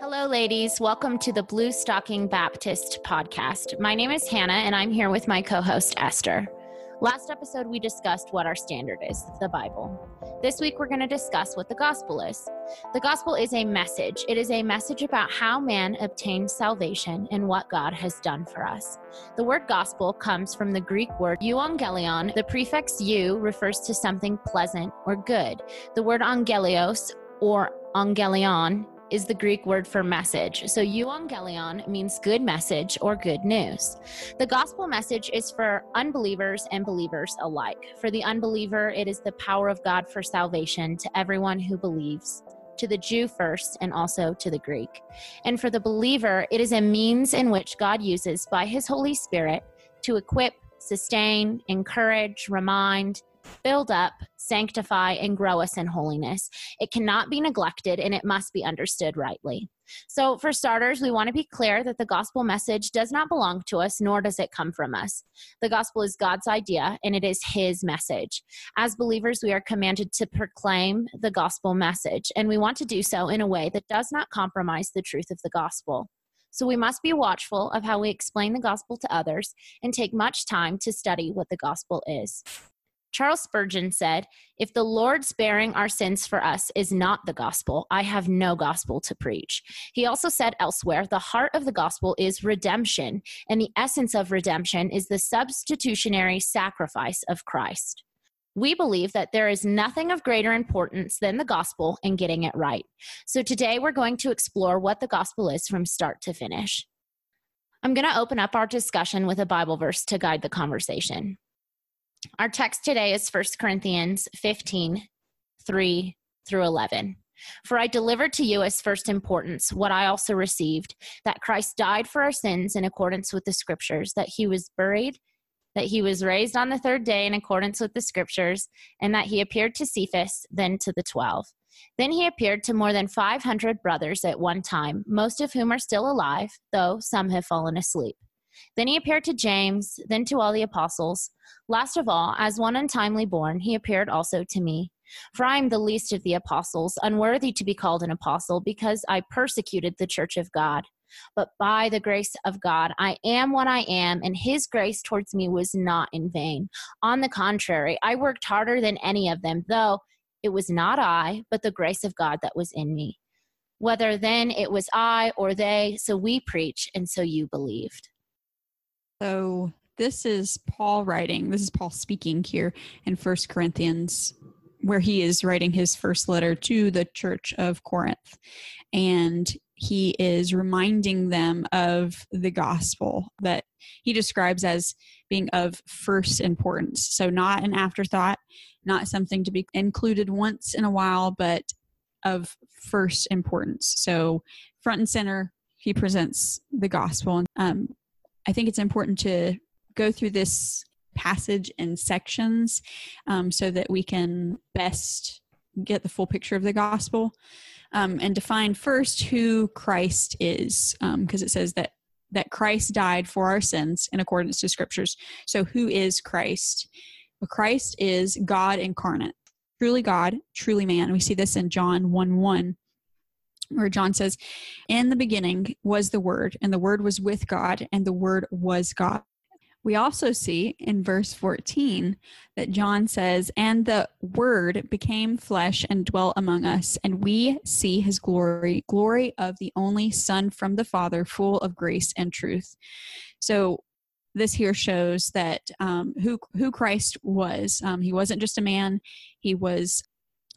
Hello, ladies. Welcome to the Bluestocking Baptist podcast. My name is Hannah, and I'm here with my co host, Esther. Last episode, we discussed what our standard is the Bible. This week, we're going to discuss what the gospel is. The gospel is a message, it is a message about how man obtains salvation and what God has done for us. The word gospel comes from the Greek word euangelion. The prefix eu refers to something pleasant or good. The word angelios or angelion is the Greek word for message. So euangelion means good message or good news. The gospel message is for unbelievers and believers alike. For the unbeliever, it is the power of God for salvation to everyone who believes to the Jew first and also to the Greek. And for the believer, it is a means in which God uses by his Holy Spirit to equip, sustain, encourage, remind, build up, sanctify, and grow us in holiness. It cannot be neglected and it must be understood rightly. So, for starters, we want to be clear that the gospel message does not belong to us, nor does it come from us. The gospel is God's idea and it is His message. As believers, we are commanded to proclaim the gospel message, and we want to do so in a way that does not compromise the truth of the gospel. So we must be watchful of how we explain the gospel to others and take much time to study what the gospel is. Charles Spurgeon said, If the Lord's bearing our sins for us is not the gospel, I have no gospel to preach. He also said elsewhere, The heart of the gospel is redemption, and the essence of redemption is the substitutionary sacrifice of Christ. We believe that there is nothing of greater importance than the gospel and getting it right. So today we're going to explore what the gospel is from start to finish. I'm going to open up our discussion with a Bible verse to guide the conversation. Our text today is 1 Corinthians 15 3 through 11. For I delivered to you as first importance what I also received that Christ died for our sins in accordance with the scriptures, that he was buried, that he was raised on the third day in accordance with the scriptures, and that he appeared to Cephas, then to the twelve. Then he appeared to more than 500 brothers at one time, most of whom are still alive, though some have fallen asleep. Then he appeared to James, then to all the apostles. Last of all, as one untimely born, he appeared also to me. For I am the least of the apostles, unworthy to be called an apostle, because I persecuted the church of God. But by the grace of God, I am what I am, and his grace towards me was not in vain. On the contrary, I worked harder than any of them, though it was not I, but the grace of God that was in me. Whether then it was I or they, so we preach, and so you believed. So this is Paul writing. This is Paul speaking here in First Corinthians, where he is writing his first letter to the church of Corinth. And he is reminding them of the gospel that he describes as being of first importance. So, not an afterthought, not something to be included once in a while, but of first importance. So, front and center, he presents the gospel. Um, I think it's important to go through this passage in sections um, so that we can best get the full picture of the gospel um, and define first who Christ is, because um, it says that that Christ died for our sins in accordance to scriptures. So, who is Christ? Well, Christ is God incarnate, truly God, truly man. We see this in John 1 1 where John says, In the beginning was the Word, and the Word was with God, and the Word was God. We also see in verse 14 that John says, And the Word became flesh and dwelt among us, and we see his glory, glory of the only Son from the Father, full of grace and truth. So, this here shows that um, who who Christ was. Um, he wasn't just a man; he was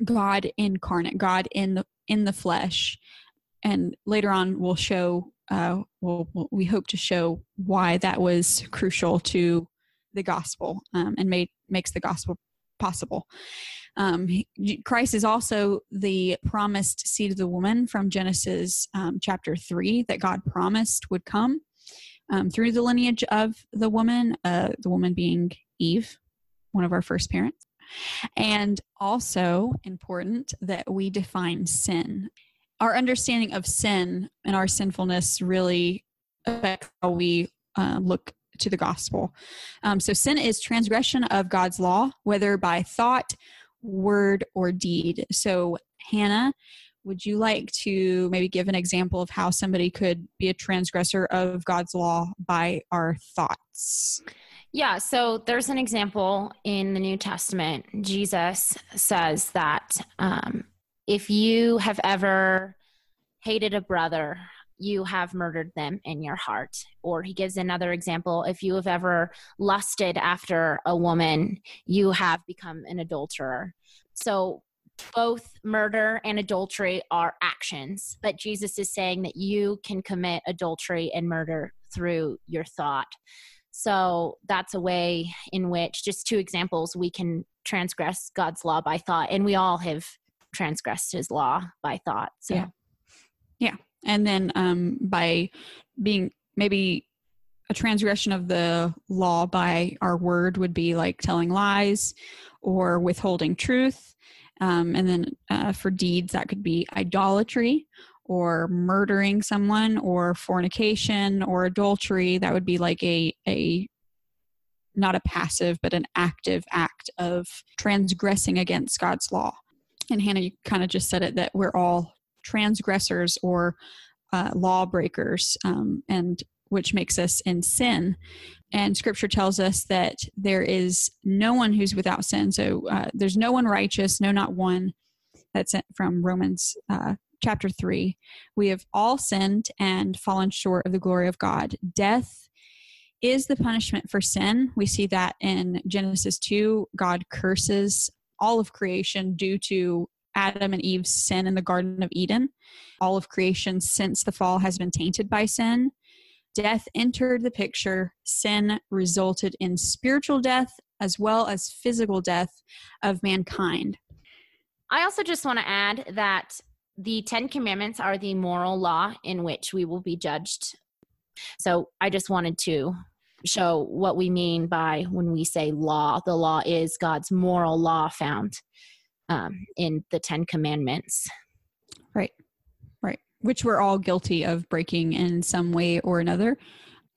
God incarnate, God in the in the flesh. And later on, we'll show, uh, we'll, we hope to show why that was crucial to the gospel um, and made, makes the gospel possible. Um, Christ is also the promised seed of the woman from Genesis um, chapter 3 that God promised would come um, through the lineage of the woman, uh, the woman being Eve, one of our first parents. And also important that we define sin. Our understanding of sin and our sinfulness really affects how we uh, look to the gospel. Um, so, sin is transgression of God's law, whether by thought, word, or deed. So, Hannah would you like to maybe give an example of how somebody could be a transgressor of God's law by our thoughts? Yeah, so there's an example in the New Testament. Jesus says that um, if you have ever hated a brother, you have murdered them in your heart. Or he gives another example if you have ever lusted after a woman, you have become an adulterer. So both murder and adultery are actions, but Jesus is saying that you can commit adultery and murder through your thought. So that's a way in which, just two examples, we can transgress God's law by thought, and we all have transgressed his law by thought. So. Yeah. Yeah. And then um, by being maybe a transgression of the law by our word would be like telling lies or withholding truth. Um, and then uh, for deeds, that could be idolatry or murdering someone or fornication or adultery. That would be like a, a not a passive, but an active act of transgressing against God's law. And Hannah, you kind of just said it that we're all transgressors or uh, lawbreakers, um, and which makes us in sin. And Scripture tells us that there is no one who's without sin. So uh, there's no one righteous, no, not one. That's from Romans uh, chapter 3. We have all sinned and fallen short of the glory of God. Death is the punishment for sin. We see that in Genesis 2. God curses all of creation due to Adam and Eve's sin in the Garden of Eden. All of creation since the fall has been tainted by sin. Death entered the picture. Sin resulted in spiritual death as well as physical death of mankind. I also just want to add that the Ten Commandments are the moral law in which we will be judged. So I just wanted to show what we mean by when we say law. The law is God's moral law found um, in the Ten Commandments. Right, right. Which we're all guilty of breaking in some way or another.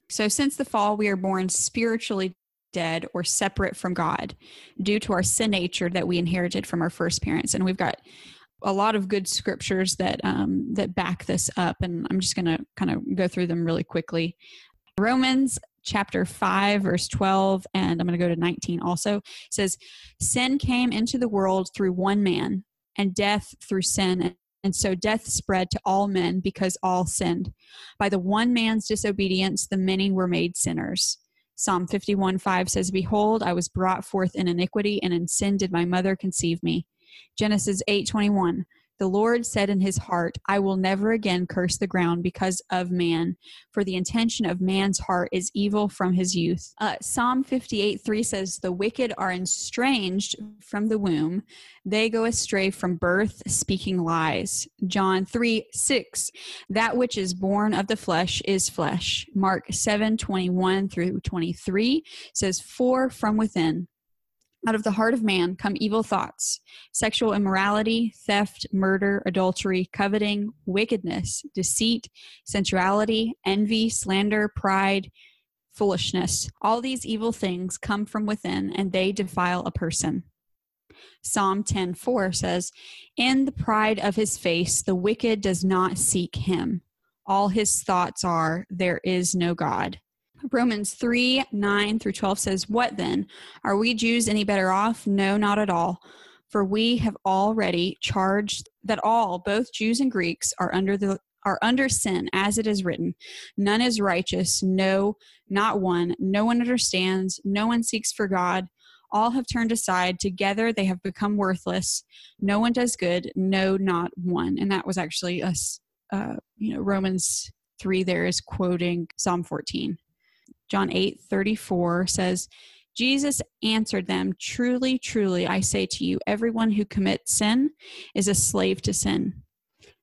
So, since the fall, we are born spiritually dead or separate from God due to our sin nature that we inherited from our first parents. And we've got a lot of good scriptures that um, that back this up, and I'm just going to kind of go through them really quickly. Romans chapter 5 verse 12 and i'm going to go to 19 also. Says sin came into the world through one man and death through sin and so death spread to all men because all sinned. By the one man's disobedience the many were made sinners. Psalm 51 5 says behold i was brought forth in iniquity and in sin did my mother conceive me genesis 8:21. the Lord said in his heart, I will never again curse the ground because of man, for the intention of man's heart is evil from his youth. Uh, Psalm 58 3 says, The wicked are estranged from the womb, they go astray from birth, speaking lies. John 3 6, That which is born of the flesh is flesh. Mark 7 21 through 23 says, For from within, out of the heart of man come evil thoughts, sexual immorality, theft, murder, adultery, coveting, wickedness, deceit, sensuality, envy, slander, pride, foolishness. All these evil things come from within and they defile a person. Psalm 10:4 says, "In the pride of his face the wicked does not seek him. All his thoughts are there is no God." Romans 3 9 through 12 says, What then? Are we Jews any better off? No, not at all. For we have already charged that all, both Jews and Greeks, are under the are under sin, as it is written, None is righteous, no, not one. No one understands, no one seeks for God. All have turned aside. Together they have become worthless. No one does good, no, not one. And that was actually us, uh, you know, Romans 3 there is quoting Psalm 14. John 8 34 says, Jesus answered them, Truly, truly, I say to you, everyone who commits sin is a slave to sin.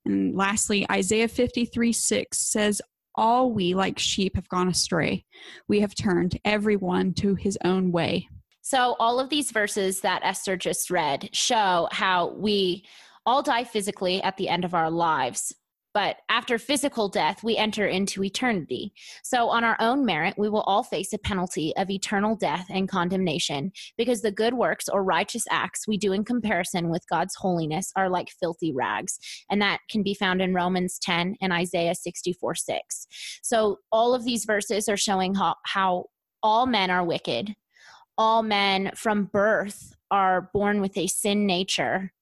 And lastly, Isaiah 53 6 says, All we like sheep have gone astray. We have turned everyone to his own way. So, all of these verses that Esther just read show how we all die physically at the end of our lives, but after physical death, we enter into eternity. So, on our own merit, we will all face a penalty of eternal death and condemnation because the good works or righteous acts we do in comparison with God's holiness are like filthy rags. And that can be found in Romans 10 and Isaiah 64 6. So, all of these verses are showing how, how all men are wicked, all men from birth are born with a sin nature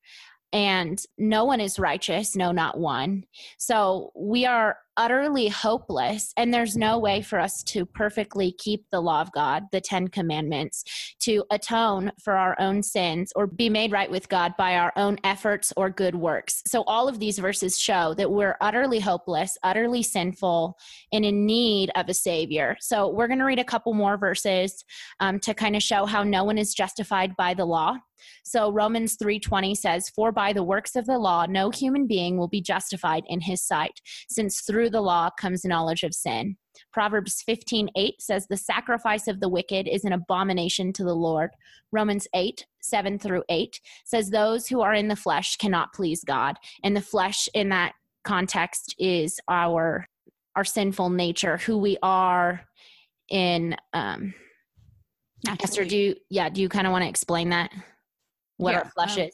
and no one is righteous, no, not one. So we are utterly hopeless, and there's no way for us to perfectly keep the law of God, the Ten Commandments, to atone for our own sins or be made right with God by our own efforts or good works. So all of these verses show that we're utterly hopeless, utterly sinful, and in need of a Savior. So we're going to read a couple more verses um, to kind of show how no one is justified by the law so Romans 3:20 says, "For by the works of the law no human being will be justified in his sight, since through the law comes knowledge of sin." Proverbs 15:8 says, "The sacrifice of the wicked is an abomination to the Lord." Romans 8 7 through 8 says, "Those who are in the flesh cannot please God." And the flesh in that context is our our sinful nature, who we are in um Naturally. Esther, do you yeah, do you kind of want to explain that? what yeah, our flesh um, is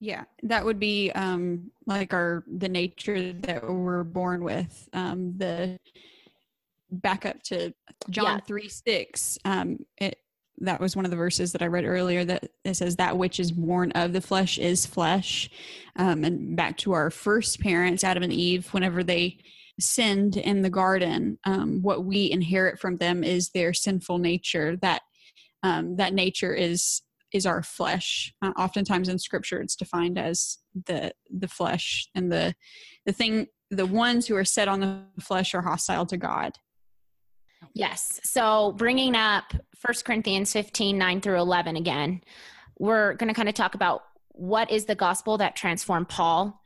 yeah that would be um like our the nature that we're born with um the back up to john yeah. 3 6 um it that was one of the verses that I read earlier that it says that which is born of the flesh is flesh. Um, and back to our first parents, Adam and Eve, whenever they sinned in the garden, um, what we inherit from them is their sinful nature. That um, that nature is is our flesh. Uh, oftentimes in scripture, it's defined as the the flesh and the the thing. The ones who are set on the flesh are hostile to God. Yes. So bringing up First Corinthians 15, 9 through 11 again, we're going to kind of talk about what is the gospel that transformed Paul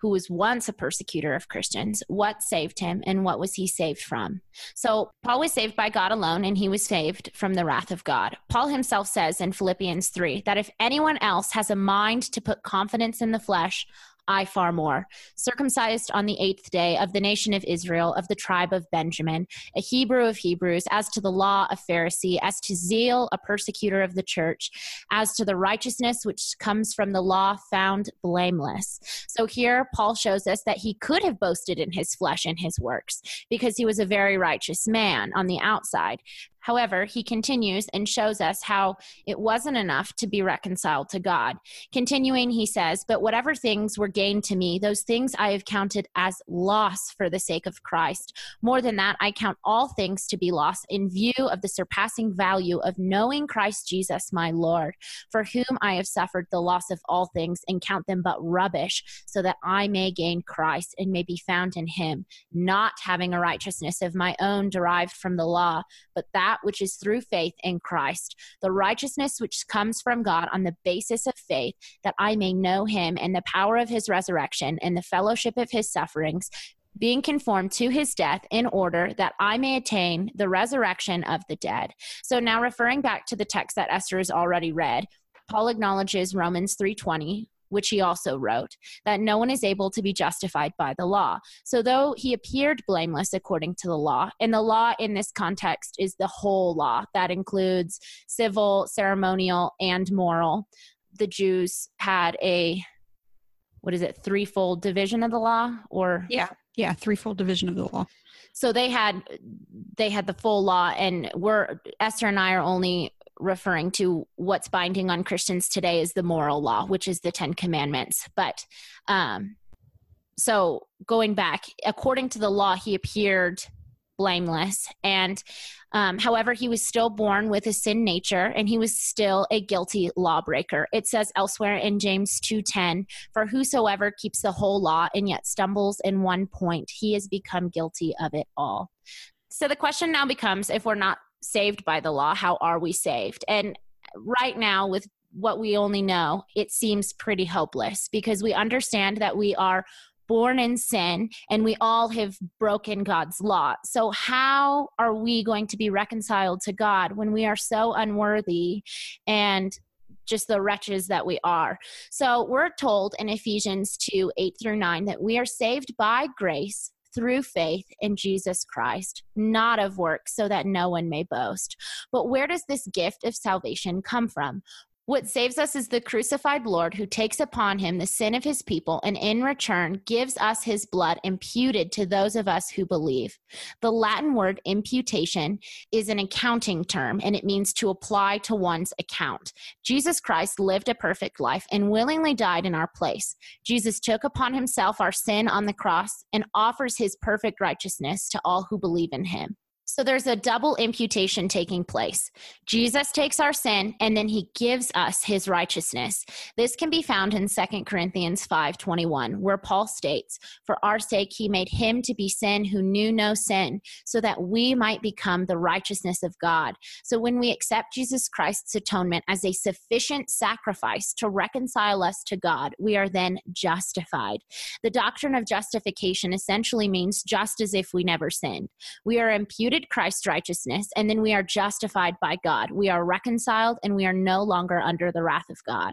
who was once a persecutor of Christians, what saved him and what was he saved from? So, Paul was saved by God alone, and he was saved from the wrath of God. Paul himself says in Philippians 3 that if anyone else has a mind to put confidence in the flesh, I far more. Circumcised on the eighth day of the nation of Israel, of the tribe of Benjamin, a Hebrew of Hebrews, as to the law, a Pharisee, as to zeal, a persecutor of the church, as to the righteousness which comes from the law, found blameless. So here, Paul shows us that he could have boasted in his flesh and his works because he was a very righteous man on the outside. However, he continues and shows us how it wasn't enough to be reconciled to God. Continuing, he says, But whatever things were gained to me, those things I have counted as loss for the sake of Christ. More than that, I count all things to be lost in view of the surpassing value of knowing Christ Jesus, my Lord, for whom I have suffered the loss of all things and count them but rubbish, so that I may gain Christ and may be found in him, not having a righteousness of my own derived from the law, but that that which is through faith in Christ, the righteousness which comes from God on the basis of faith, that I may know him and the power of his resurrection and the fellowship of his sufferings, being conformed to his death in order that I may attain the resurrection of the dead. So now referring back to the text that Esther has already read, Paul acknowledges Romans 3:20 which he also wrote, that no one is able to be justified by the law. So, though he appeared blameless according to the law, and the law in this context is the whole law. That includes civil, ceremonial, and moral, the Jews had a what is it threefold division of the law or? Yeah. Yeah threefold division of the law. So they had they had the full law and we're esther and i are only referring to what's binding on Christians today is the moral law, which is the Ten Commandments. But um, so going back, according to the law, he appeared blameless. And um, however, he was still born with a sin nature and he was still a guilty lawbreaker. It says elsewhere in James 2:10, "For whosoever keeps the whole law and yet stumbles in one point, he has become guilty of it all." So the question now becomes if we're not saved by the law, how are we saved? And right now, with what we only know, it seems pretty hopeless because we understand that we are born in sin and we all have broken God's law. So, how are we going to be reconciled to God when we are so unworthy and just the wretches that we are. So we're told in Ephesians 2 8 through 9 that we are saved by grace through faith in Jesus Christ, not of works, so that no one may boast. But where does this gift of salvation come from? What saves us is the crucified Lord who takes upon him the sin of his people and in return gives us his blood imputed to those of us who believe. The Latin word imputation is an accounting term and it means to apply to one's account. Jesus Christ lived a perfect life and willingly died in our place. Jesus took upon himself our sin on the cross and offers his perfect righteousness to all who believe in him. So there's a double imputation taking place. Jesus takes our sin and then he gives us his righteousness. This can be found in 2 Corinthians 5:21 where Paul states, "For our sake he made him to be sin who knew no sin, so that we might become the righteousness of God." So when we accept Jesus Christ's atonement as a sufficient sacrifice to reconcile us to God, we are then justified. The doctrine of justification essentially means just as if we never sinned. We are imputed imputed Christ's righteousness, and then we are justified by God. We are reconciled, and we are no longer under the wrath of God.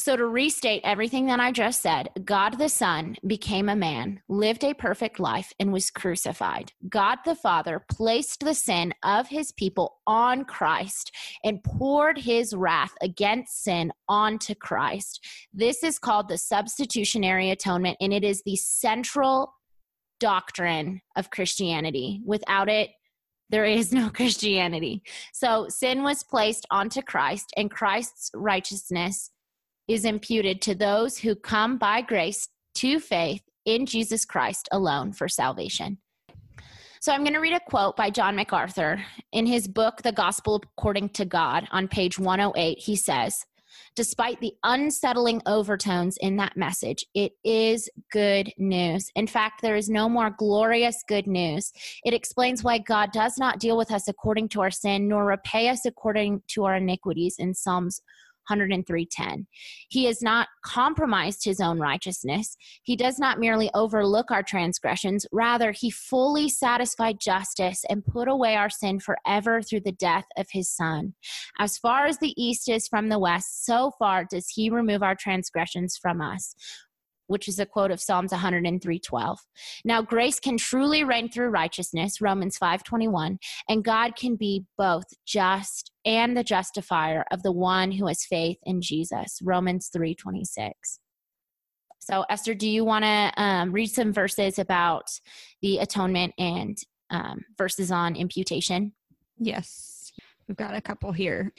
So, to restate everything that I just said, God the Son became a man, lived a perfect life, and was crucified. God the Father placed the sin of his people on Christ and poured his wrath against sin onto Christ. This is called the substitutionary atonement, and it is the central doctrine of Christianity. Without it, there is no Christianity. So sin was placed onto Christ, and Christ's righteousness is imputed to those who come by grace to faith in Jesus Christ alone for salvation. So I'm going to read a quote by John MacArthur. In his book, The Gospel According to God, on page 108, he says, Despite the unsettling overtones in that message, it is good news. In fact, there is no more glorious good news. It explains why God does not deal with us according to our sin, nor repay us according to our iniquities in Psalms 103:10. He has not compromised his own righteousness. He does not merely overlook our transgressions, rather he fully satisfied justice and put away our sin forever through the death of his son. As far as the east is from the west, so far does he remove our transgressions from us which is a quote of Psalms 103:12. Now grace can truly reign through righteousness, Romans 5:21, and God can be both just and the justifier of the one who has faith in Jesus, Romans 3:26. So Esther, do you want to um, read some verses about the atonement and um, verses on imputation? Yes, we've got a couple here.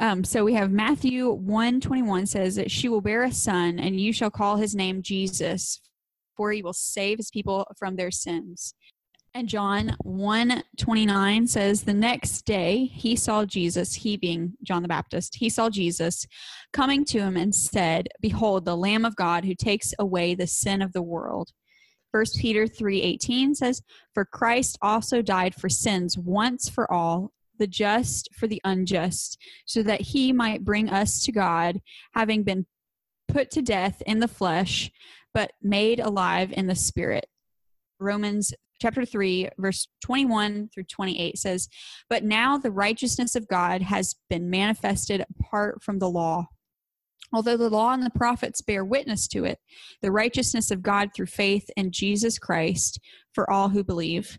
Um, so we have Matthew 1 21 says that she will bear a son, and you shall call his name Jesus, for he will save his people from their sins. And John 1 29 says, The next day he saw Jesus, he being John the Baptist, he saw Jesus coming to him and said, Behold, the Lamb of God who takes away the sin of the world. 1 Peter 3:18 says, "For Christ also died for sins once for all, the just for the unjust, so that he might bring us to God, having been put to death in the flesh, but made alive in the spirit. Romans chapter 3, verse 21 through 28 says, But now the righteousness of God has been manifested apart from the law. Although the law and the prophets bear witness to it, the righteousness of God through faith in Jesus Christ for all who believe.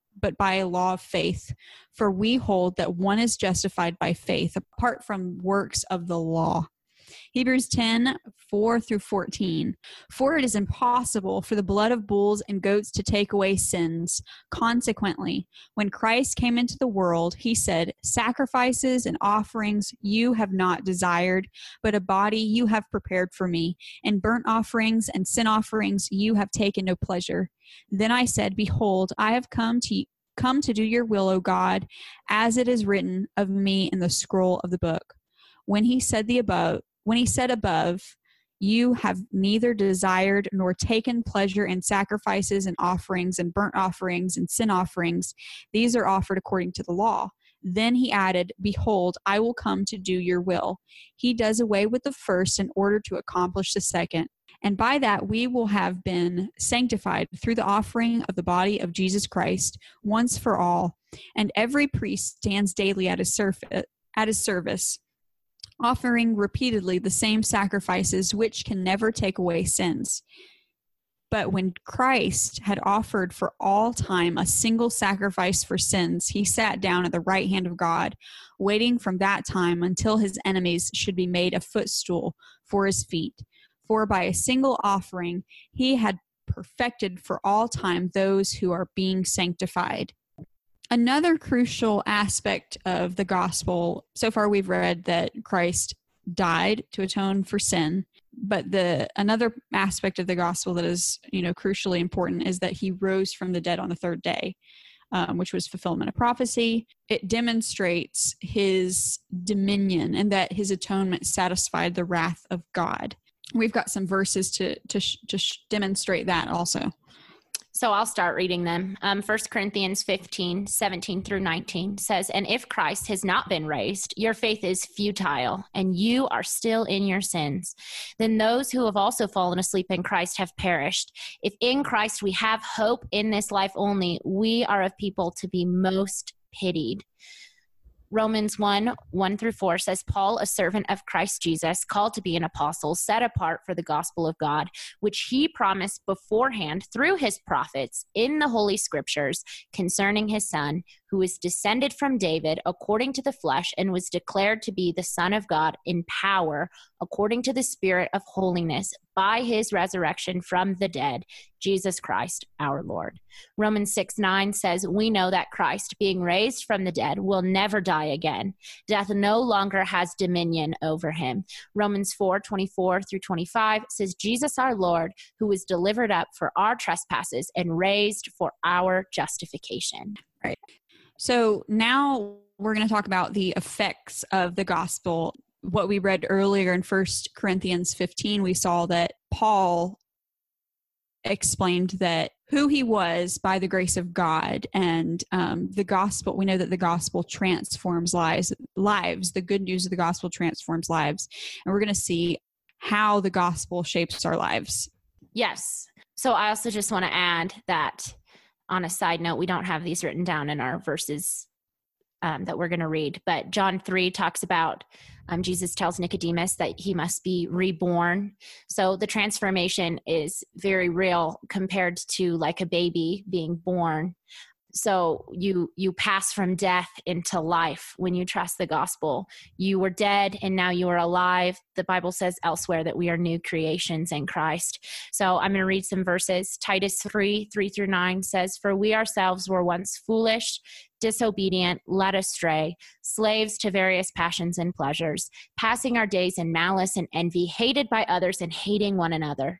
but by a law of faith. For we hold that one is justified by faith apart from works of the law. Hebrews 10 4 through 14. For it is impossible for the blood of bulls and goats to take away sins. Consequently, when Christ came into the world, he said, Sacrifices and offerings you have not desired, but a body you have prepared for me, and burnt offerings and sin offerings you have taken no pleasure. Then I said, Behold, I have come to you come to do your will, O God, as it is written of me in the scroll of the book. When he said the above, when he said above, you have neither desired nor taken pleasure in sacrifices and offerings and burnt offerings and sin offerings. These are offered according to the law. Then he added, Behold, I will come to do your will. He does away with the first in order to accomplish the second. And by that, we will have been sanctified through the offering of the body of Jesus Christ once for all. And every priest stands daily at his, surf- at his service, offering repeatedly the same sacrifices which can never take away sins. But when Christ had offered for all time a single sacrifice for sins, he sat down at the right hand of God, waiting from that time until his enemies should be made a footstool for his feet. For by a single offering he had perfected for all time those who are being sanctified. Another crucial aspect of the gospel, so far we've read that Christ died to atone for sin but the another aspect of the gospel that is you know crucially important is that he rose from the dead on the third day um, which was fulfillment of prophecy it demonstrates his dominion and that his atonement satisfied the wrath of god we've got some verses to to to demonstrate that also. So I'll start reading them. Um, 1 Corinthians 15, 17 through 19 says, And if Christ has not been raised, your faith is futile, and you are still in your sins. Then those who have also fallen asleep in Christ have perished. If in Christ we have hope in this life only, we are of people to be most pitied. Romans 1 1 through 4 says, Paul, a servant of Christ Jesus, called to be an apostle, set apart for the gospel of God, which he promised beforehand through his prophets in the Holy Scriptures concerning his Son, who was descended from David according to the flesh and was declared to be the Son of God in power according to the Spirit of holiness by his resurrection from the dead, Jesus Christ our Lord. Romans 6 9 says, We know that Christ, being raised from the dead, will never die again. Death no longer has dominion over him. Romans 4 24 through 25 says, Jesus our Lord, who was delivered up for our trespasses and raised for our justification. Right. So now we're going to talk about the effects of the gospel. What we read earlier in First Corinthians 15, we saw that Paul explained that who he was by the grace of God and um, the gospel. We know that the gospel transforms lives. Lives. The good news of the gospel transforms lives, and we're going to see how the gospel shapes our lives. Yes. So I also just want to add that on a side note, we don't have these written down in our verses um, that we're going to read, but John 3 talks about um, Jesus tells Nicodemus that he must be reborn. So the transformation is very real compared to like a baby being born so you you pass from death into life when you trust the gospel. You were dead and now you are alive. The bible says elsewhere that we are new creations in christ. So i'm going to read some verses. Titus 3 3 through 9 says for we ourselves were once foolish disobedient led astray slaves to various passions and pleasures passing our days in malice and envy hated by others and hating one another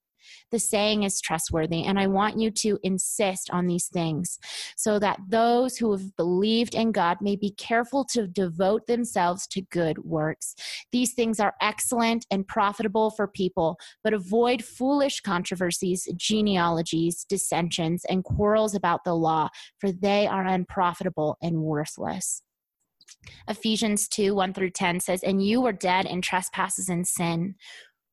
The saying is trustworthy, and I want you to insist on these things so that those who have believed in God may be careful to devote themselves to good works. These things are excellent and profitable for people, but avoid foolish controversies, genealogies, dissensions, and quarrels about the law, for they are unprofitable and worthless. Ephesians 2 1 through 10 says, And you were dead in trespasses and sin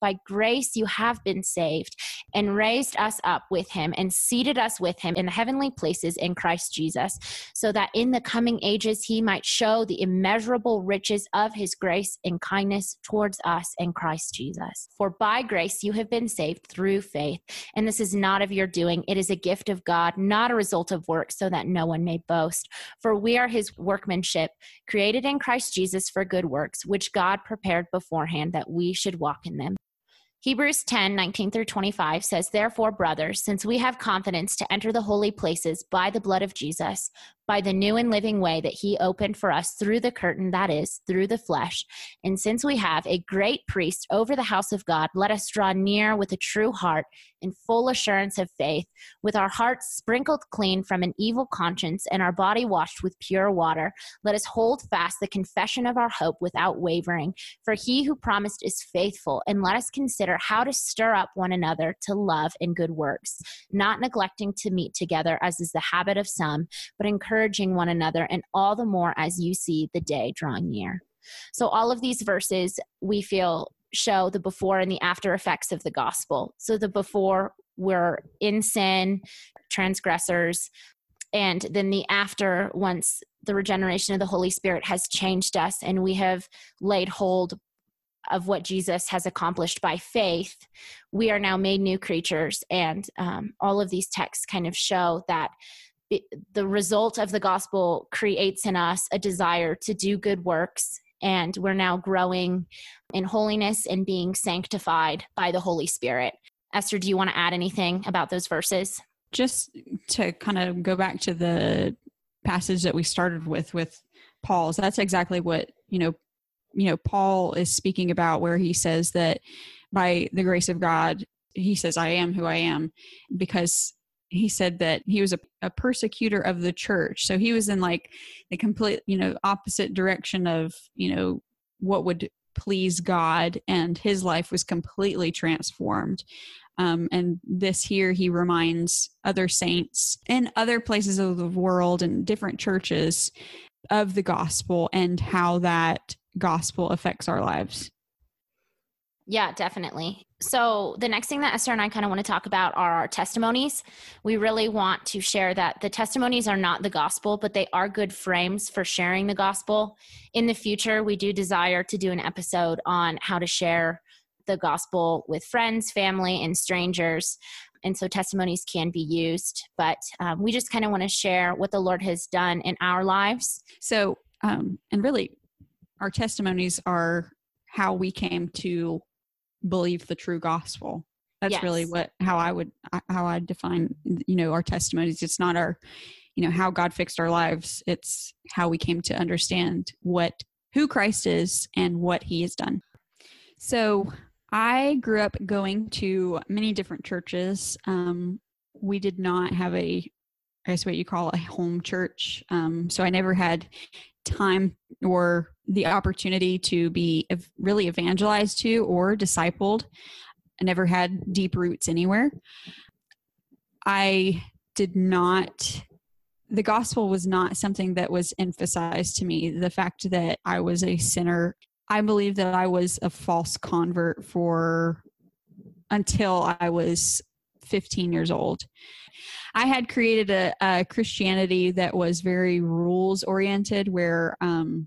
By grace you have been saved and raised us up with him and seated us with him in the heavenly places in Christ Jesus, so that in the coming ages he might show the immeasurable riches of his grace and kindness towards us in Christ Jesus. For by grace you have been saved through faith, and this is not of your doing, it is a gift of God, not a result of work, so that no one may boast. For we are his workmanship, created in Christ Jesus for good works, which God prepared beforehand that we should walk in them. Hebrews 10 19 through 25 says, Therefore, brothers, since we have confidence to enter the holy places by the blood of Jesus, by the new and living way that he opened for us through the curtain, that is, through the flesh. And since we have a great priest over the house of God, let us draw near with a true heart in full assurance of faith, with our hearts sprinkled clean from an evil conscience and our body washed with pure water. Let us hold fast the confession of our hope without wavering. For he who promised is faithful, and let us consider how to stir up one another to love and good works, not neglecting to meet together as is the habit of some, but encouraging encouraging one another, and all the more as you see the day drawing near. So, all of these verses we feel show the before and the after effects of the gospel. So, the before, we're in sin, transgressors, and then the after, once the regeneration of the Holy Spirit has changed us and we have laid hold of what Jesus has accomplished by faith, we are now made new creatures. And um, all of these texts kind of show that the result of the gospel creates in us a desire to do good works and we're now growing in holiness and being sanctified by the holy spirit. Esther do you want to add anything about those verses? Just to kind of go back to the passage that we started with with paul's that's exactly what you know you know paul is speaking about where he says that by the grace of god he says i am who i am because he said that he was a, a, persecutor of the church. So he was in like the complete you know opposite direction of you know what would please god and his life was completely transformed. Um, and this here he reminds other saints in other places of the world and different churches of the gospel and how that gospel affects our lives yeah, definitely. So, the next thing that Esther and I kind of want to talk about are our testimonies. We really want to share that the testimonies are not the gospel, but they are good frames for sharing the gospel. In the future, we do desire to do an episode on how to share the gospel with friends, family, and strangers. And so, testimonies can be used, but um, we just kind of want to share what the Lord has done in our lives. So, um, and really, our testimonies are how we came to believe the true gospel. That's yes. really what how i would how i define you know our testimonies. It's not our you know how god fixed our lives. It's how we came to understand what who christ is and what he has done. So i grew up going to many different churches. Um, we did not have a i guess what you call a home church. Um, so i never had time or the opportunity to be really evangelized to or discipled. I never had deep roots anywhere. I did not, the gospel was not something that was emphasized to me. The fact that I was a sinner, I believe that I was a false convert for until I was 15 years old. I had created a, a Christianity that was very rules oriented, where um,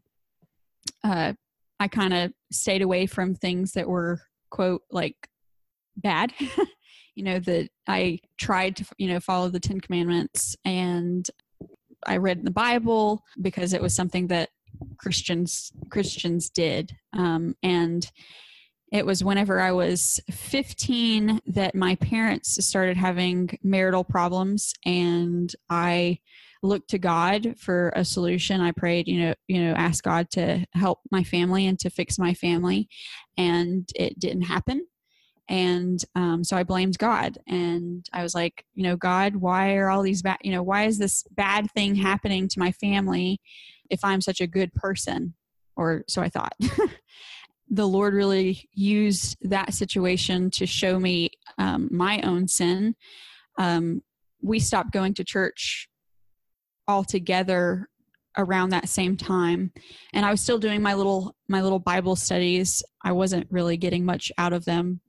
uh, I kind of stayed away from things that were quote like bad. you know that I tried to you know follow the Ten Commandments, and I read the Bible because it was something that Christians Christians did, um, and it was whenever I was 15 that my parents started having marital problems and I looked to God for a solution. I prayed, you know, you know, asked God to help my family and to fix my family and it didn't happen. And um, so I blamed God. And I was like, you know, God, why are all these bad, you know, why is this bad thing happening to my family if I'm such a good person? Or so I thought. the Lord really used that situation to show me um, my own sin. Um, we stopped going to church altogether around that same time and i was still doing my little my little bible studies. I wasn't really getting much out of them.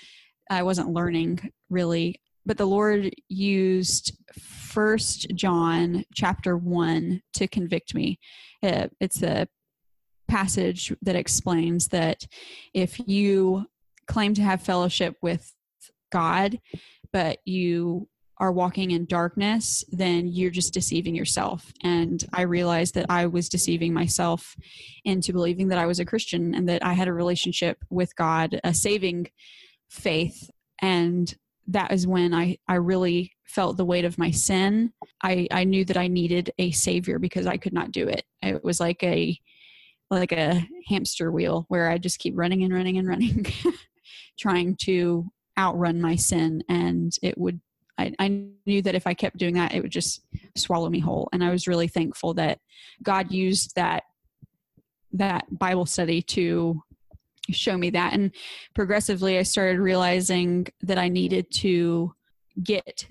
I wasn't learning really. But the lord used first john chapter 1 to convict me. Uh, it's a passage that explains that if you claim to have fellowship with god but you are walking in darkness, then you're just deceiving yourself. And I realized that I was deceiving myself into believing that I was a Christian and that I had a relationship with God, a saving faith. And that is when I, I really felt the weight of my sin. I, I knew that I needed a savior because I could not do it. It was like a like a hamster wheel where I just keep running and running and running, trying to outrun my sin and it would I, I knew that if I kept doing that, it would just swallow me whole. And I was really thankful that God used that that Bible study to show me that. And progressively, I started realizing that I needed to get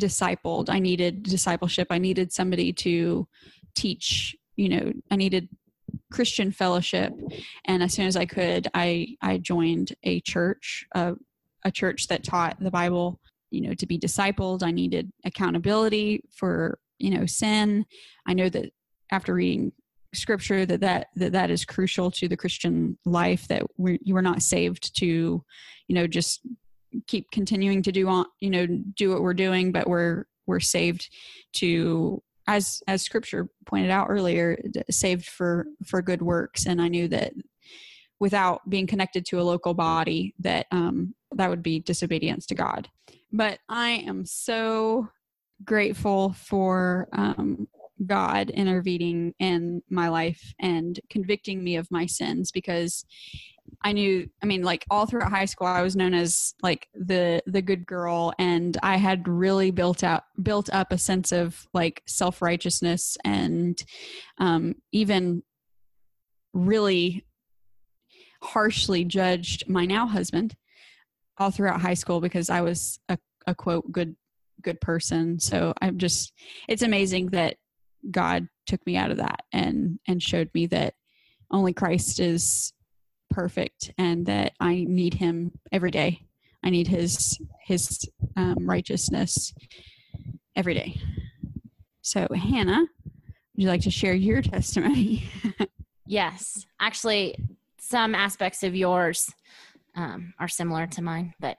discipled. I needed discipleship. I needed somebody to teach. You know, I needed Christian fellowship. And as soon as I could, I I joined a church, uh, a church that taught the Bible you know to be discipled i needed accountability for you know sin i know that after reading scripture that that that, that is crucial to the christian life that we're, you are not saved to you know just keep continuing to do on you know do what we're doing but we're we're saved to as as scripture pointed out earlier saved for for good works. And i knew that without being connected to a local body that um that would be disobedience to god. But I am so grateful for um, God intervening in my life and convicting me of my sins because I knew I mean like all throughout high school I was known as like the the good girl and I had really built out built up a sense of like self-righteousness and um even really harshly judged my now husband all throughout high school because I was a, a quote good good person. So I'm just it's amazing that God took me out of that and and showed me that only Christ is perfect and that I need him every day. I need his his um, righteousness every day. So Hannah, would you like to share your testimony? yes. Actually, some aspects of yours um, are similar to mine. But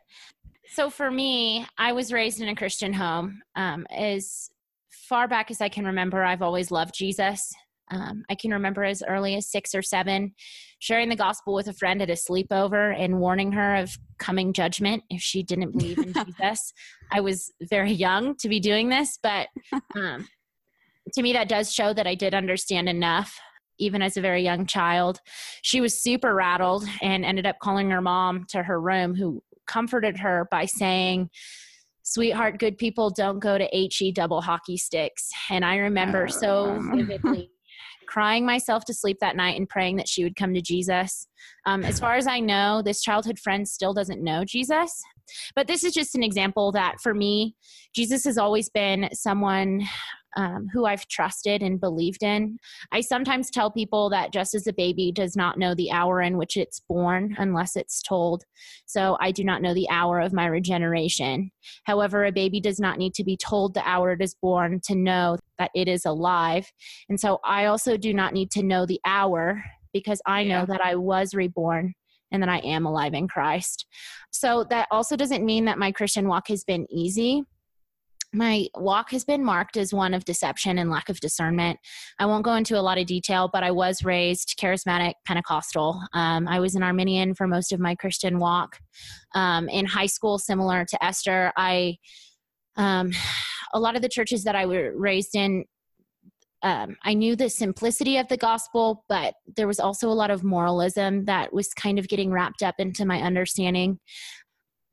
so for me, I was raised in a Christian home. Um, as far back as I can remember, I've always loved Jesus. Um, I can remember as early as six or seven sharing the gospel with a friend at a sleepover and warning her of coming judgment if she didn't believe in Jesus. I was very young to be doing this, but um, to me, that does show that I did understand enough even as a very young child. She was super rattled and ended up calling her mom to her room, who comforted her by saying, Sweetheart, good people don't go to HE double hockey sticks. And I remember so vividly crying myself to sleep that night and praying that she would come to Jesus. Um, as far as I know, this childhood friend still doesn't know Jesus. But this is just an example that for me, Jesus has always been someone um, who I've trusted and believed in. I sometimes tell people that just as a baby does not know the hour in which it's born unless it's told. So I do not know the hour of my regeneration. However, a baby does not need to be told the hour it is born to know that it is alive. And so I also do not need to know the hour because I know yeah. that I was reborn and that I am alive in Christ. So that also doesn't mean that my Christian walk has been easy my walk has been marked as one of deception and lack of discernment. I won't go into a lot of detail, but I was raised charismatic Pentecostal. Um, I was an Arminian for most of my Christian walk. Um, in high school, similar to Esther, I um, a lot of the churches that I was raised in. Um, I knew the simplicity of the gospel, but there was also a lot of moralism that was kind of getting wrapped up into my understanding.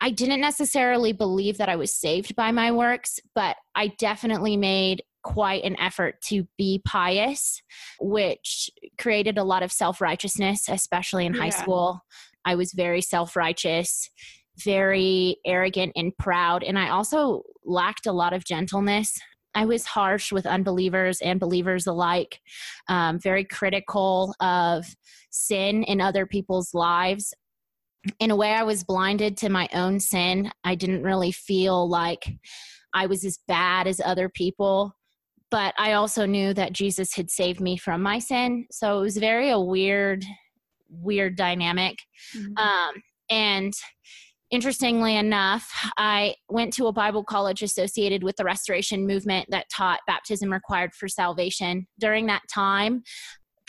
I didn't necessarily believe that I was saved by my works, but I definitely made quite an effort to be pious, which created a lot of self righteousness, especially in yeah. high school. I was very self righteous, very arrogant and proud. And I also lacked a lot of gentleness. I was harsh with unbelievers and believers alike, um, very critical of sin in other people's lives. In a way, I was blinded to my own sin. I didn't really feel like I was as bad as other people, but I also knew that Jesus had saved me from my sin. So it was very a weird, weird dynamic. Mm-hmm. Um, and interestingly enough, I went to a Bible college associated with the Restoration Movement that taught baptism required for salvation. During that time,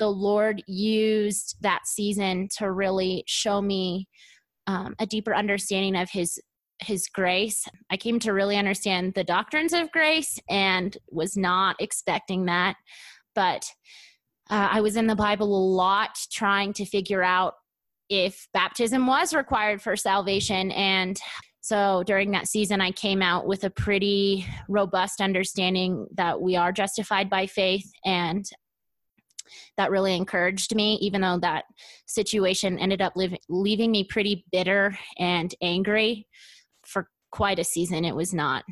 the Lord used that season to really show me um, a deeper understanding of His his grace. I came to really understand the doctrines of grace and was not expecting that. But uh, I was in the Bible a lot trying to figure out if baptism was required for salvation. And so during that season, I came out with a pretty robust understanding that we are justified by faith. And that really encouraged me, even though that situation ended up leave, leaving me pretty bitter and angry for quite a season. It was not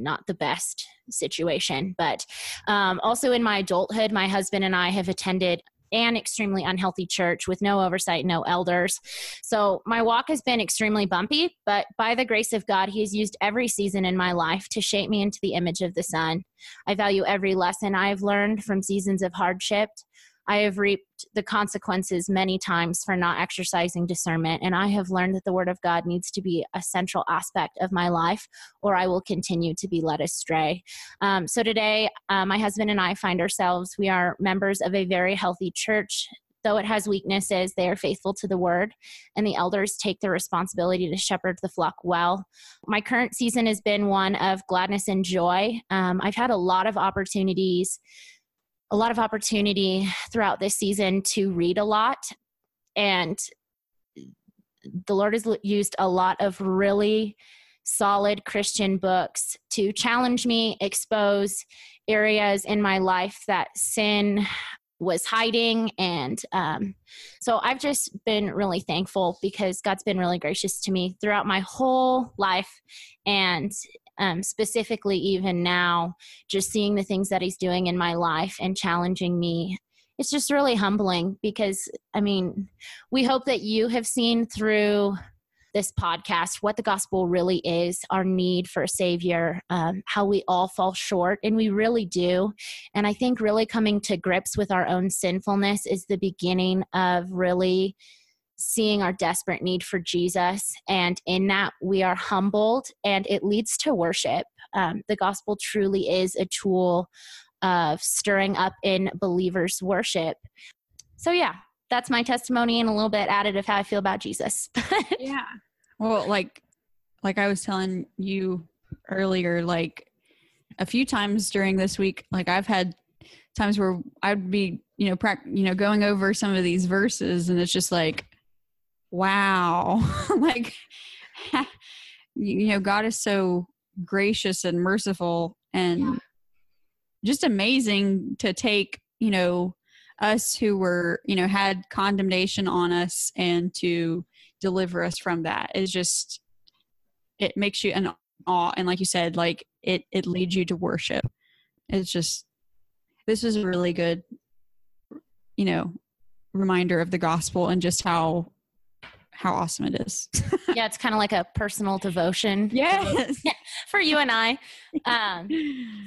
not the best situation but um, also in my adulthood my husband and i have attended an extremely unhealthy church with no oversight, no elders. So my walk has been extremely bumpy, but by the grace of God, He has used every season in my life to shape me into the image of the Son. I value every lesson I have learned from seasons of hardship, I have reaped the consequences many times for not exercising discernment, and I have learned that the Word of God needs to be a central aspect of my life, or I will continue to be led astray. Um, so today, uh, my husband and I find ourselves, we are members of a very healthy church though it has weaknesses, they are faithful to the word, and the elders take the responsibility to shepherd the flock well. My current season has been one of gladness and joy. Um, I've had a lot of opportunities a lot of opportunity throughout this season to read a lot. And the lord has used a lot of really solid christian books to challenge me expose areas in my life that sin was hiding. And um, so i've just been really thankful because god's been really gracious to me throughout my whole life. And um, specifically even now just seeing the things that he's doing in my life and challenging me it's just really humbling because i mean we hope that you have seen through this podcast what the gospel really is our need for a savior um, how we all fall short and we really do. And i think really coming to grips with our own sinfulness is the beginning of really seeing our desperate need for Jesus. And in that, we are humbled and it leads to worship. Um, the gospel truly is a tool of stirring up in believers' worship. So, yeah, that's my testimony and a little bit added of how I feel about Jesus. yeah. Well, like, like I was telling you earlier, like a few times during this week, like I've had times where I'd be, you know, pra- you know, going over some of these verses, and it's just like, wow. Like you know god is so gracious and merciful and yeah. just amazing to take you know us who were you know had condemnation on us and to deliver us from that. Is just it makes you an awe and like you said like it it leads you to worship. It's just this is a really good you know reminder of the gospel and just how how awesome it is. yeah, it's kind of like a personal devotion. Yes. for you and I. Um,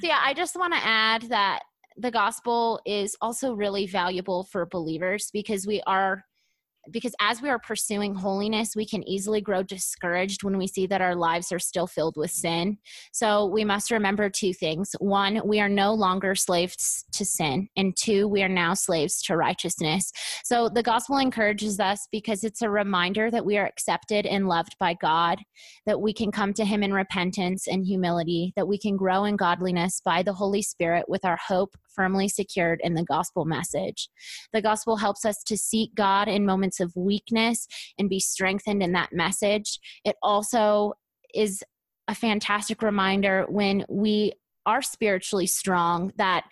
so, yeah, I just want to add that the gospel is also really valuable for believers because we are because as we are pursuing holiness, we can easily grow discouraged when we see that our lives are still filled with sin. So we must remember two things. One, we are no longer slaves to sin. And two, we are now slaves to righteousness. So the gospel encourages us because it's a reminder that we are accepted and loved by God, that we can come to Him in repentance and humility, that we can grow in godliness by the Holy Spirit with our hope firmly secured in the gospel message. The gospel helps us to seek God in moments moments of weakness and be strengthened in that message. It also is a fantastic reminder when we are spiritually strong that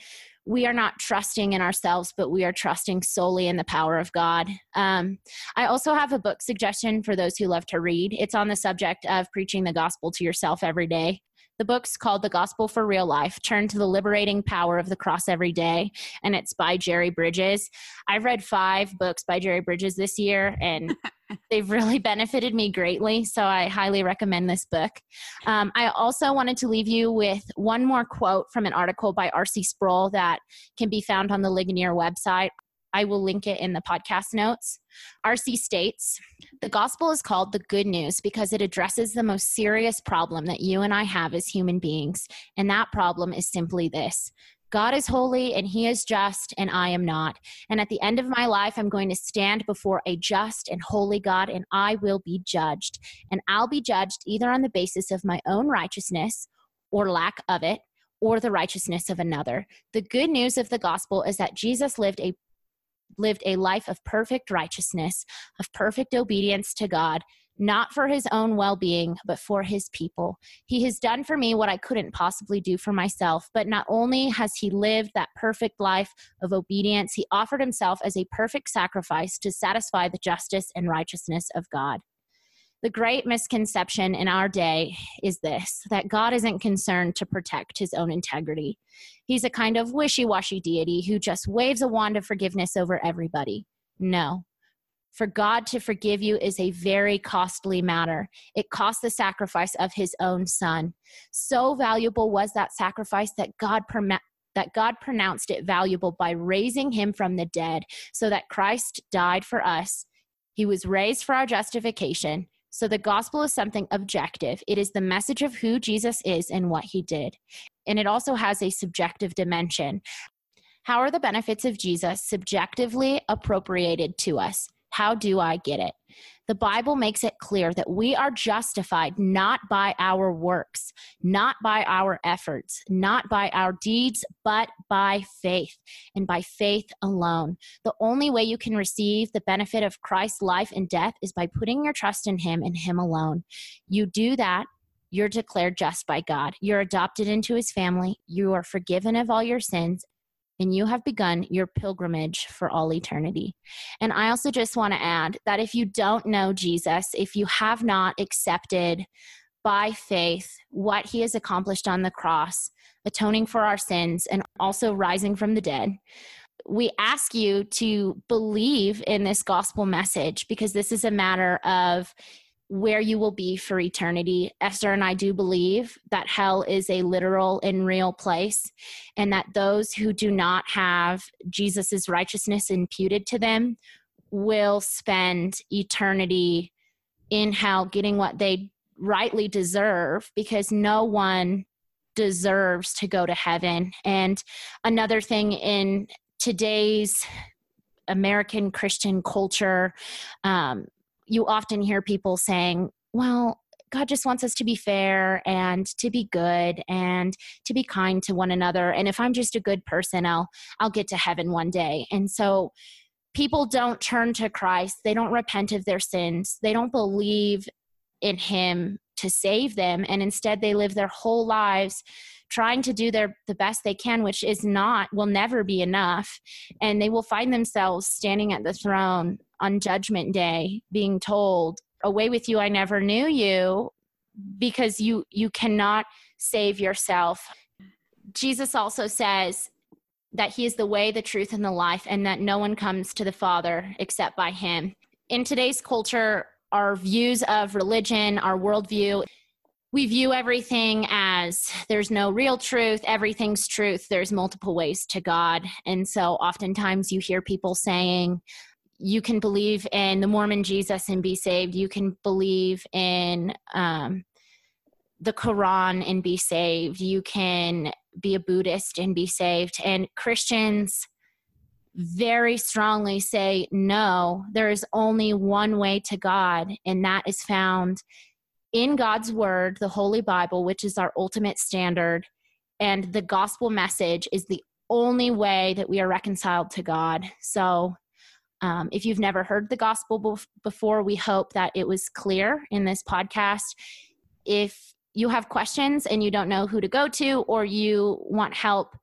we are not trusting in ourselves, but we are trusting solely in the power of God. Um, I also have a book suggestion for those who love to read. It's on the subject of preaching the gospel to yourself every day. The book's called The Gospel for Real Life Turn to the Liberating Power of the Cross Every Day, and it's by Jerry Bridges. I've read five books by Jerry Bridges this year, and they've really benefited me greatly. So I highly recommend this book. Um, I also wanted to leave you with one more quote from an article by R.C. Sproul that can be found on the Ligonier website. I will link it in the podcast notes. RC states The gospel is called the good news because it addresses the most serious problem that you and I have as human beings. And that problem is simply this God is holy and he is just, and I am not. And at the end of my life, I'm going to stand before a just and holy God, and I will be judged. And I'll be judged either on the basis of my own righteousness or lack of it, or the righteousness of another. The good news of the gospel is that Jesus lived a lived a life of perfect righteousness, of perfect obedience to God, not for his own well being, but for his people. He has done for me what I couldn't possibly do for myself. But not only has he lived that perfect life of obedience, he offered himself as a perfect sacrifice to satisfy the justice and righteousness of God. The great misconception in our day is this that God isn't concerned to protect his own integrity. He's a kind of wishy washy deity who just waves a wand of forgiveness over everybody. No. For God to forgive you is a very costly matter. It cost the sacrifice of his own son. So valuable was that sacrifice that God that God pronounced it valuable by raising him from the dead so that Christ died for us. He was raised for our justification so the gospel is something objective. It is the message of who Jesus is and what he did. And it also has a subjective dimension. How are the benefits of Jesus subjectively appropriated to us? How do I get it? The Bible makes it clear that we are justified not by our works, not by our efforts, not by our deeds, but by faith and by faith alone. The only way you can receive the benefit of Christ's life and death is by putting your trust in Him and Him alone. You do that you're declared just by God. You're adopted into his family. You are forgiven of all your sins, and you have begun your pilgrimage for all eternity. And I also just want to add that if you don't know Jesus, if you have not accepted by faith what he has accomplished on the cross, atoning for our sins and also rising from the dead, we ask you to believe in this gospel message because this is a matter of where you will be for eternity. Esther and I do believe that hell is a literal and real place, and that those who do not have Jesus' righteousness imputed to them will spend eternity in hell getting what they rightly deserve because no one deserves to go to heaven. And another thing in today's American Christian culture, um, you often hear people saying, well, God just wants us to be fair and to be good and to be kind to one another. And if I'm just a good person, I'll I'll get to heaven one day. And so people don't turn to Christ. They don't repent of their sins. They don't believe in him to save them and instead they live their whole lives trying to do their the best they can which is not will never be enough. And they will find themselves standing at the throne on judgment day being told away with you i never knew you because you you cannot save yourself. Jesus also says that he is the way the truth and the life and that no one comes to the father except by him. In today's culture our views of religion our worldview we view everything as there's no real truth, everything's truth, there's multiple ways to God. And so oftentimes you hear people saying, you can believe in the Mormon Jesus and be saved. You can believe in um, the Quran and be saved. You can be a Buddhist and be saved. And Christians very strongly say, no, there is only one way to God, and that is found in God's Word, the Holy Bible, which is our ultimate standard. And the gospel message is the only way that we are reconciled to God. So, Um, if you've never heard the gospel bef- before, we hope that it was clear in this podcast. If you have questions and you don't know who to go to, or you want help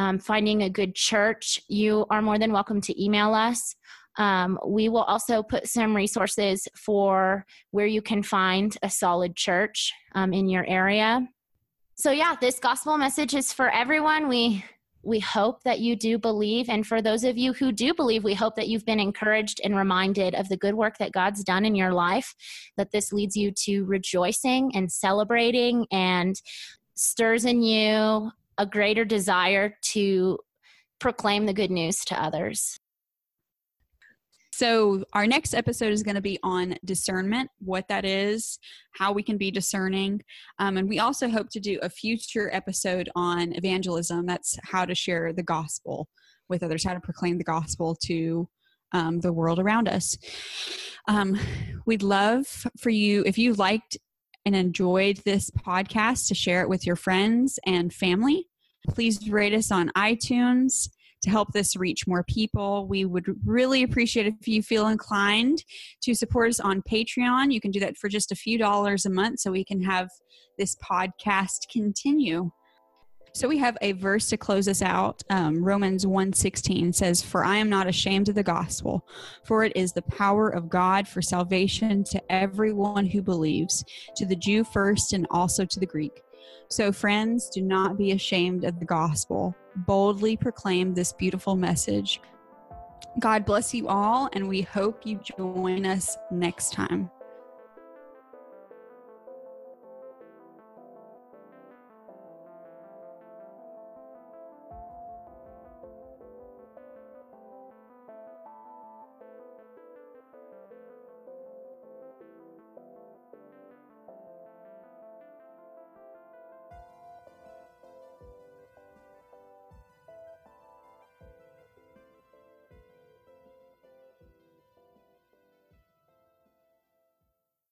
um, finding a good church, you are more than welcome to email us. Um, we will also put some resources for where you can find a solid church um, in your area. So, yeah, this gospel message is for everyone. We we hope that you do believe. And for those of you who do believe, we hope that you've been encouraged and reminded of the good work that God's done in your life, that this leads you to rejoicing and celebrating and stirs in you a greater desire to proclaim the good news to others. So, our next episode is going to be on discernment, what that is, how we can be discerning. Um, and we also hope to do a future episode on evangelism. That's how to share the gospel with others, how to proclaim the gospel to um, the world around us. Um, we'd love for you, if you liked and enjoyed this podcast, to share it with your friends and family. Please rate us on iTunes to help this reach more people. We would really appreciate if you feel inclined to support us on Patreon. You can do that for just a few dollars a month so we can have this podcast continue. So we have a verse to close us out. Um, Romans 1:16 says, "For I am not ashamed of the gospel, for it is the power of God for salvation to everyone who believes, to the Jew first and also to the Greek." So, friends, do not be ashamed of the gospel. Boldly proclaim this beautiful message. God bless you all, and we hope you join us next time.